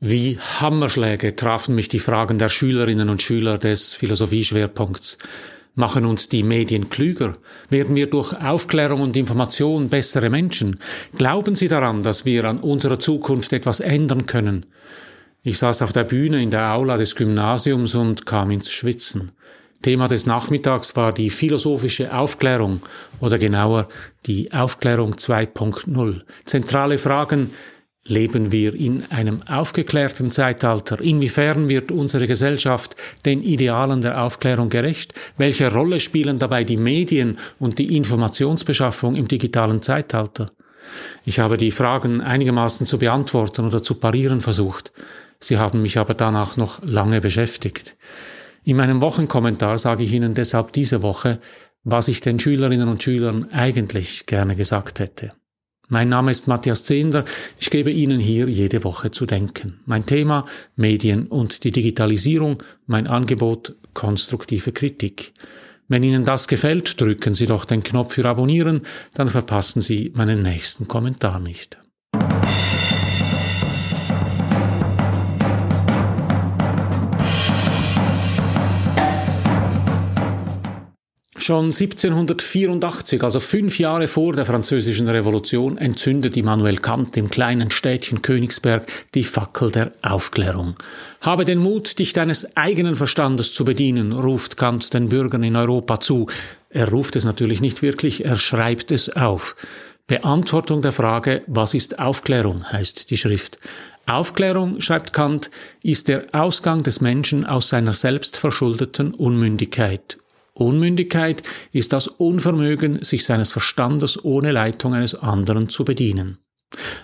Wie Hammerschläge trafen mich die Fragen der Schülerinnen und Schüler des Philosophieschwerpunkts. Machen uns die Medien klüger? Werden wir durch Aufklärung und Information bessere Menschen? Glauben Sie daran, dass wir an unserer Zukunft etwas ändern können? Ich saß auf der Bühne in der Aula des Gymnasiums und kam ins Schwitzen. Thema des Nachmittags war die philosophische Aufklärung oder genauer die Aufklärung 2.0. Zentrale Fragen Leben wir in einem aufgeklärten Zeitalter? Inwiefern wird unsere Gesellschaft den Idealen der Aufklärung gerecht? Welche Rolle spielen dabei die Medien und die Informationsbeschaffung im digitalen Zeitalter? Ich habe die Fragen einigermaßen zu beantworten oder zu parieren versucht. Sie haben mich aber danach noch lange beschäftigt. In meinem Wochenkommentar sage ich Ihnen deshalb diese Woche, was ich den Schülerinnen und Schülern eigentlich gerne gesagt hätte. Mein Name ist Matthias Zehnder. Ich gebe Ihnen hier jede Woche zu denken. Mein Thema Medien und die Digitalisierung, mein Angebot konstruktive Kritik. Wenn Ihnen das gefällt, drücken Sie doch den Knopf für Abonnieren, dann verpassen Sie meinen nächsten Kommentar nicht. Schon 1784, also fünf Jahre vor der Französischen Revolution, entzündet Immanuel Kant im kleinen Städtchen Königsberg die Fackel der Aufklärung. Habe den Mut, dich deines eigenen Verstandes zu bedienen, ruft Kant den Bürgern in Europa zu. Er ruft es natürlich nicht wirklich, er schreibt es auf. Beantwortung der Frage, was ist Aufklärung, heißt die Schrift. Aufklärung, schreibt Kant, ist der Ausgang des Menschen aus seiner selbstverschuldeten Unmündigkeit Unmündigkeit ist das Unvermögen, sich seines Verstandes ohne Leitung eines anderen zu bedienen.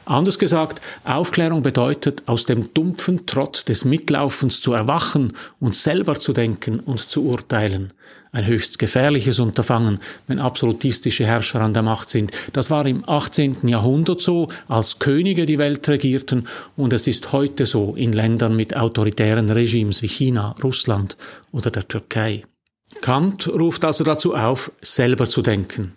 Anders gesagt, Aufklärung bedeutet, aus dem dumpfen Trott des Mitlaufens zu erwachen und selber zu denken und zu urteilen. Ein höchst gefährliches Unterfangen, wenn absolutistische Herrscher an der Macht sind. Das war im 18. Jahrhundert so, als Könige die Welt regierten, und es ist heute so in Ländern mit autoritären Regimes wie China, Russland oder der Türkei. Kant ruft also dazu auf, selber zu denken.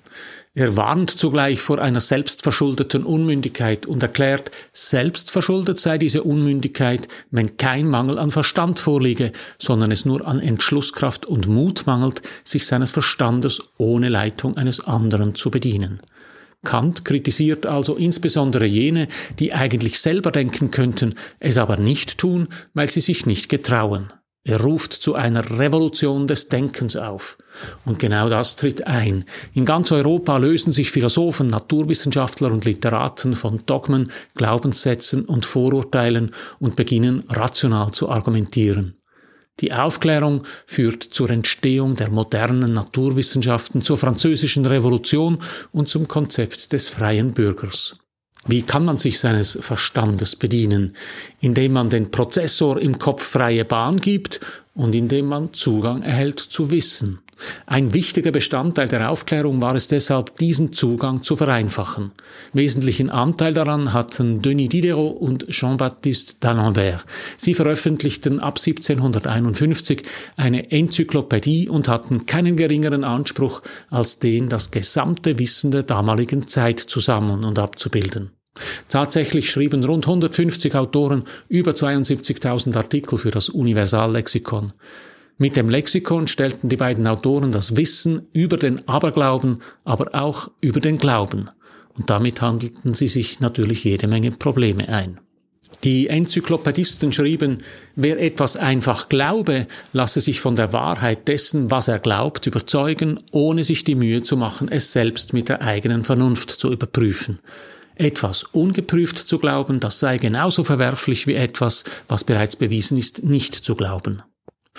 Er warnt zugleich vor einer selbstverschuldeten Unmündigkeit und erklärt, selbstverschuldet sei diese Unmündigkeit, wenn kein Mangel an Verstand vorliege, sondern es nur an Entschlusskraft und Mut mangelt, sich seines Verstandes ohne Leitung eines anderen zu bedienen. Kant kritisiert also insbesondere jene, die eigentlich selber denken könnten, es aber nicht tun, weil sie sich nicht getrauen. Er ruft zu einer Revolution des Denkens auf. Und genau das tritt ein. In ganz Europa lösen sich Philosophen, Naturwissenschaftler und Literaten von Dogmen, Glaubenssätzen und Vorurteilen und beginnen rational zu argumentieren. Die Aufklärung führt zur Entstehung der modernen Naturwissenschaften, zur französischen Revolution und zum Konzept des freien Bürgers. Wie kann man sich seines Verstandes bedienen? Indem man den Prozessor im Kopf freie Bahn gibt und indem man Zugang erhält zu Wissen. Ein wichtiger Bestandteil der Aufklärung war es deshalb, diesen Zugang zu vereinfachen. Wesentlichen Anteil daran hatten Denis Diderot und Jean-Baptiste d'Alembert. Sie veröffentlichten ab 1751 eine Enzyklopädie und hatten keinen geringeren Anspruch, als den, das gesamte Wissen der damaligen Zeit zusammen und abzubilden. Tatsächlich schrieben rund 150 Autoren über 72.000 Artikel für das Universallexikon. Mit dem Lexikon stellten die beiden Autoren das Wissen über den Aberglauben, aber auch über den Glauben. Und damit handelten sie sich natürlich jede Menge Probleme ein. Die Enzyklopädisten schrieben, wer etwas einfach glaube, lasse sich von der Wahrheit dessen, was er glaubt, überzeugen, ohne sich die Mühe zu machen, es selbst mit der eigenen Vernunft zu überprüfen. Etwas ungeprüft zu glauben, das sei genauso verwerflich wie etwas, was bereits bewiesen ist, nicht zu glauben.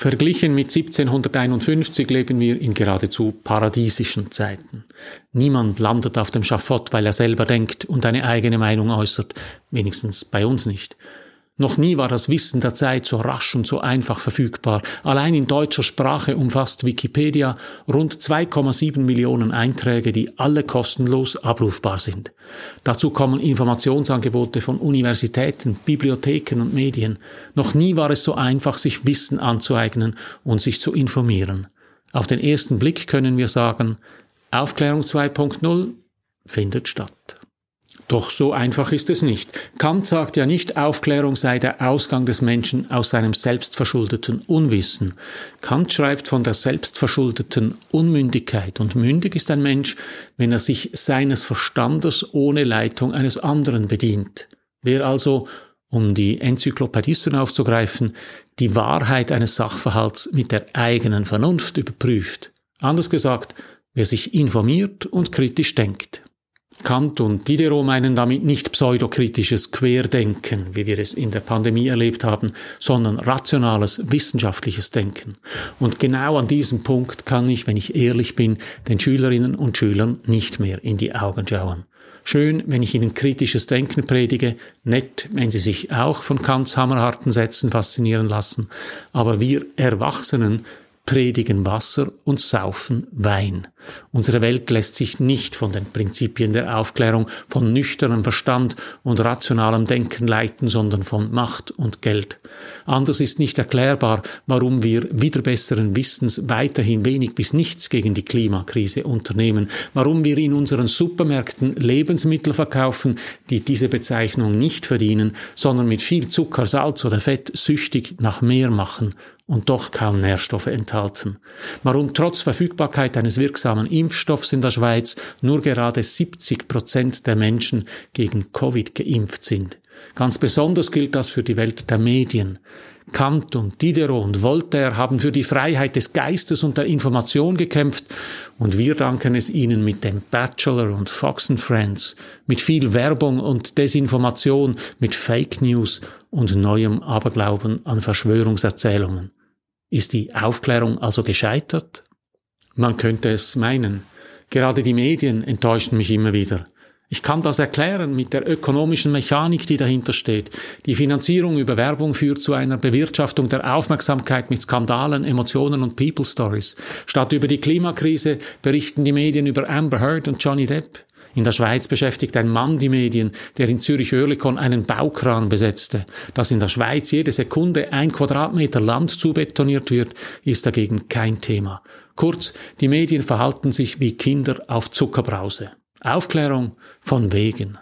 Verglichen mit 1751 leben wir in geradezu paradiesischen Zeiten. Niemand landet auf dem Schafott, weil er selber denkt und eine eigene Meinung äußert, wenigstens bei uns nicht. Noch nie war das Wissen der Zeit so rasch und so einfach verfügbar. Allein in deutscher Sprache umfasst Wikipedia rund 2,7 Millionen Einträge, die alle kostenlos abrufbar sind. Dazu kommen Informationsangebote von Universitäten, Bibliotheken und Medien. Noch nie war es so einfach, sich Wissen anzueignen und sich zu informieren. Auf den ersten Blick können wir sagen, Aufklärung 2.0 findet statt. Doch so einfach ist es nicht. Kant sagt ja nicht, Aufklärung sei der Ausgang des Menschen aus seinem selbstverschuldeten Unwissen. Kant schreibt von der selbstverschuldeten Unmündigkeit und mündig ist ein Mensch, wenn er sich seines Verstandes ohne Leitung eines anderen bedient. Wer also, um die Enzyklopädisten aufzugreifen, die Wahrheit eines Sachverhalts mit der eigenen Vernunft überprüft. Anders gesagt, wer sich informiert und kritisch denkt. Kant und Diderot meinen damit nicht pseudokritisches Querdenken, wie wir es in der Pandemie erlebt haben, sondern rationales, wissenschaftliches Denken. Und genau an diesem Punkt kann ich, wenn ich ehrlich bin, den Schülerinnen und Schülern nicht mehr in die Augen schauen. Schön, wenn ich ihnen kritisches Denken predige, nett, wenn sie sich auch von Kants hammerharten Sätzen faszinieren lassen, aber wir Erwachsenen predigen Wasser und saufen Wein. Unsere Welt lässt sich nicht von den Prinzipien der Aufklärung, von nüchternem Verstand und rationalem Denken leiten, sondern von Macht und Geld. Anders ist nicht erklärbar, warum wir wieder besseren Wissens weiterhin wenig bis nichts gegen die Klimakrise unternehmen, warum wir in unseren Supermärkten Lebensmittel verkaufen, die diese Bezeichnung nicht verdienen, sondern mit viel Zucker, Salz oder Fett süchtig nach mehr machen und doch kaum Nährstoffe enthalten. Warum trotz Verfügbarkeit eines wirksamen Impfstoffs in der Schweiz nur gerade 70 Prozent der Menschen gegen Covid geimpft sind. Ganz besonders gilt das für die Welt der Medien. Kant und Diderot und Voltaire haben für die Freiheit des Geistes und der Information gekämpft und wir danken es ihnen mit dem Bachelor und Fox and Friends, mit viel Werbung und Desinformation, mit Fake News und neuem Aberglauben an Verschwörungserzählungen. Ist die Aufklärung also gescheitert? Man könnte es meinen. Gerade die Medien enttäuschen mich immer wieder. Ich kann das erklären mit der ökonomischen Mechanik, die dahinter steht. Die Finanzierung über Werbung führt zu einer Bewirtschaftung der Aufmerksamkeit mit Skandalen, Emotionen und People Stories. Statt über die Klimakrise berichten die Medien über Amber Heard und Johnny Depp. In der Schweiz beschäftigt ein Mann die Medien, der in Zürich-Oerlikon einen Baukran besetzte. Dass in der Schweiz jede Sekunde ein Quadratmeter Land zubetoniert wird, ist dagegen kein Thema. Kurz, die Medien verhalten sich wie Kinder auf Zuckerbrause. Aufklärung von wegen.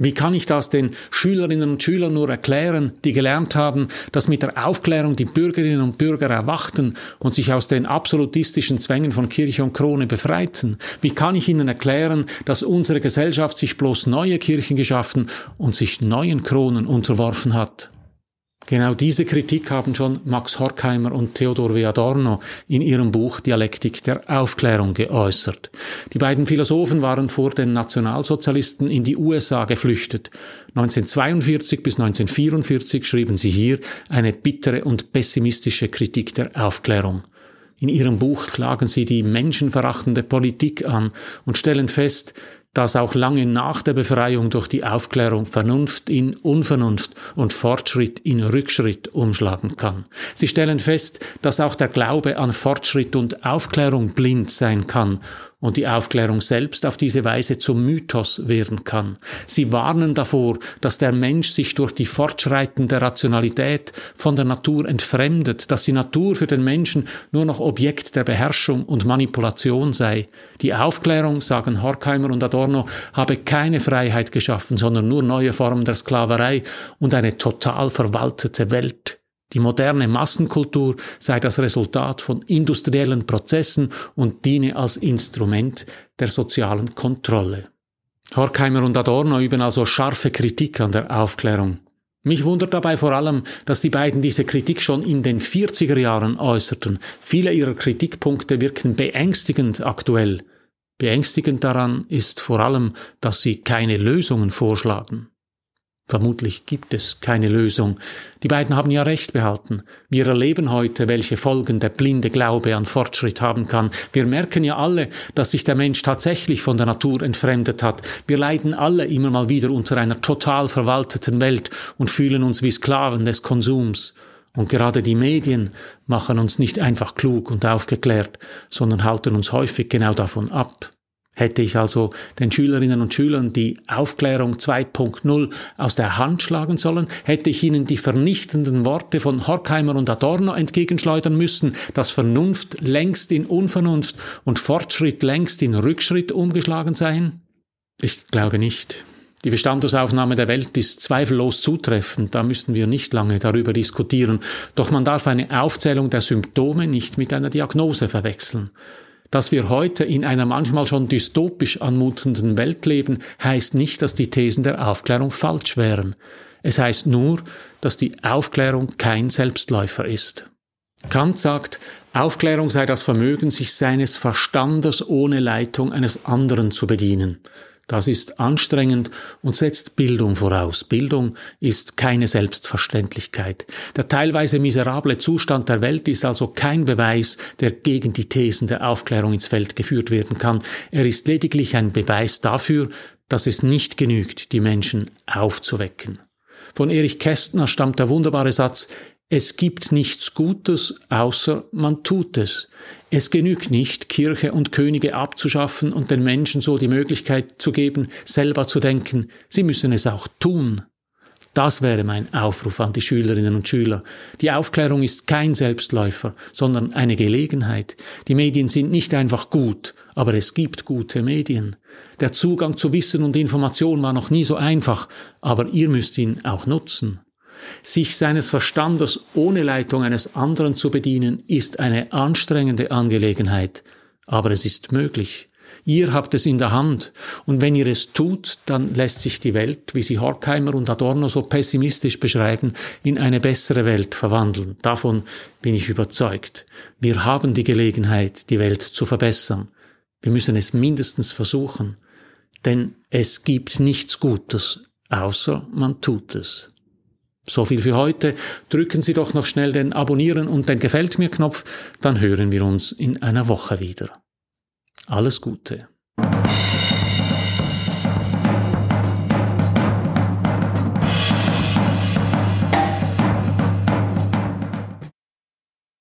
Wie kann ich das den Schülerinnen und Schülern nur erklären, die gelernt haben, dass mit der Aufklärung die Bürgerinnen und Bürger erwachten und sich aus den absolutistischen Zwängen von Kirche und Krone befreiten? Wie kann ich ihnen erklären, dass unsere Gesellschaft sich bloß neue Kirchen geschaffen und sich neuen Kronen unterworfen hat? Genau diese Kritik haben schon Max Horkheimer und Theodor W. Adorno in ihrem Buch Dialektik der Aufklärung geäußert. Die beiden Philosophen waren vor den Nationalsozialisten in die USA geflüchtet. 1942 bis 1944 schrieben sie hier eine bittere und pessimistische Kritik der Aufklärung. In ihrem Buch klagen sie die menschenverachtende Politik an und stellen fest, dass auch lange nach der Befreiung durch die Aufklärung Vernunft in Unvernunft und Fortschritt in Rückschritt umschlagen kann. Sie stellen fest, dass auch der Glaube an Fortschritt und Aufklärung blind sein kann und die Aufklärung selbst auf diese Weise zum Mythos werden kann. Sie warnen davor, dass der Mensch sich durch die fortschreitende Rationalität von der Natur entfremdet, dass die Natur für den Menschen nur noch Objekt der Beherrschung und Manipulation sei. Die Aufklärung, sagen Horkheimer und Adorno, habe keine Freiheit geschaffen, sondern nur neue Formen der Sklaverei und eine total verwaltete Welt. Die moderne Massenkultur sei das Resultat von industriellen Prozessen und diene als Instrument der sozialen Kontrolle. Horkheimer und Adorno üben also scharfe Kritik an der Aufklärung. Mich wundert dabei vor allem, dass die beiden diese Kritik schon in den 40er Jahren äußerten. Viele ihrer Kritikpunkte wirken beängstigend aktuell. Beängstigend daran ist vor allem, dass sie keine Lösungen vorschlagen. Vermutlich gibt es keine Lösung. Die beiden haben ja recht behalten. Wir erleben heute, welche Folgen der blinde Glaube an Fortschritt haben kann. Wir merken ja alle, dass sich der Mensch tatsächlich von der Natur entfremdet hat. Wir leiden alle immer mal wieder unter einer total verwalteten Welt und fühlen uns wie Sklaven des Konsums. Und gerade die Medien machen uns nicht einfach klug und aufgeklärt, sondern halten uns häufig genau davon ab. Hätte ich also den Schülerinnen und Schülern die Aufklärung 2.0 aus der Hand schlagen sollen, hätte ich ihnen die vernichtenden Worte von Horkheimer und Adorno entgegenschleudern müssen, dass Vernunft längst in Unvernunft und Fortschritt längst in Rückschritt umgeschlagen seien? Ich glaube nicht. Die Bestandsaufnahme der Welt ist zweifellos zutreffend, da müssen wir nicht lange darüber diskutieren, doch man darf eine Aufzählung der Symptome nicht mit einer Diagnose verwechseln. Dass wir heute in einer manchmal schon dystopisch anmutenden Welt leben, heißt nicht, dass die Thesen der Aufklärung falsch wären. Es heißt nur, dass die Aufklärung kein Selbstläufer ist. Kant sagt, Aufklärung sei das Vermögen, sich seines Verstandes ohne Leitung eines anderen zu bedienen. Das ist anstrengend und setzt Bildung voraus. Bildung ist keine Selbstverständlichkeit. Der teilweise miserable Zustand der Welt ist also kein Beweis, der gegen die Thesen der Aufklärung ins Feld geführt werden kann. Er ist lediglich ein Beweis dafür, dass es nicht genügt, die Menschen aufzuwecken. Von Erich Kästner stammt der wunderbare Satz, es gibt nichts Gutes, außer man tut es. Es genügt nicht, Kirche und Könige abzuschaffen und den Menschen so die Möglichkeit zu geben, selber zu denken, sie müssen es auch tun. Das wäre mein Aufruf an die Schülerinnen und Schüler. Die Aufklärung ist kein Selbstläufer, sondern eine Gelegenheit. Die Medien sind nicht einfach gut, aber es gibt gute Medien. Der Zugang zu Wissen und Information war noch nie so einfach, aber ihr müsst ihn auch nutzen. Sich seines Verstandes ohne Leitung eines anderen zu bedienen, ist eine anstrengende Angelegenheit, aber es ist möglich. Ihr habt es in der Hand, und wenn ihr es tut, dann lässt sich die Welt, wie sie Horkheimer und Adorno so pessimistisch beschreiben, in eine bessere Welt verwandeln. Davon bin ich überzeugt. Wir haben die Gelegenheit, die Welt zu verbessern. Wir müssen es mindestens versuchen, denn es gibt nichts Gutes, außer man tut es. So viel für heute. Drücken Sie doch noch schnell den Abonnieren und den Gefällt mir Knopf, dann hören wir uns in einer Woche wieder. Alles Gute.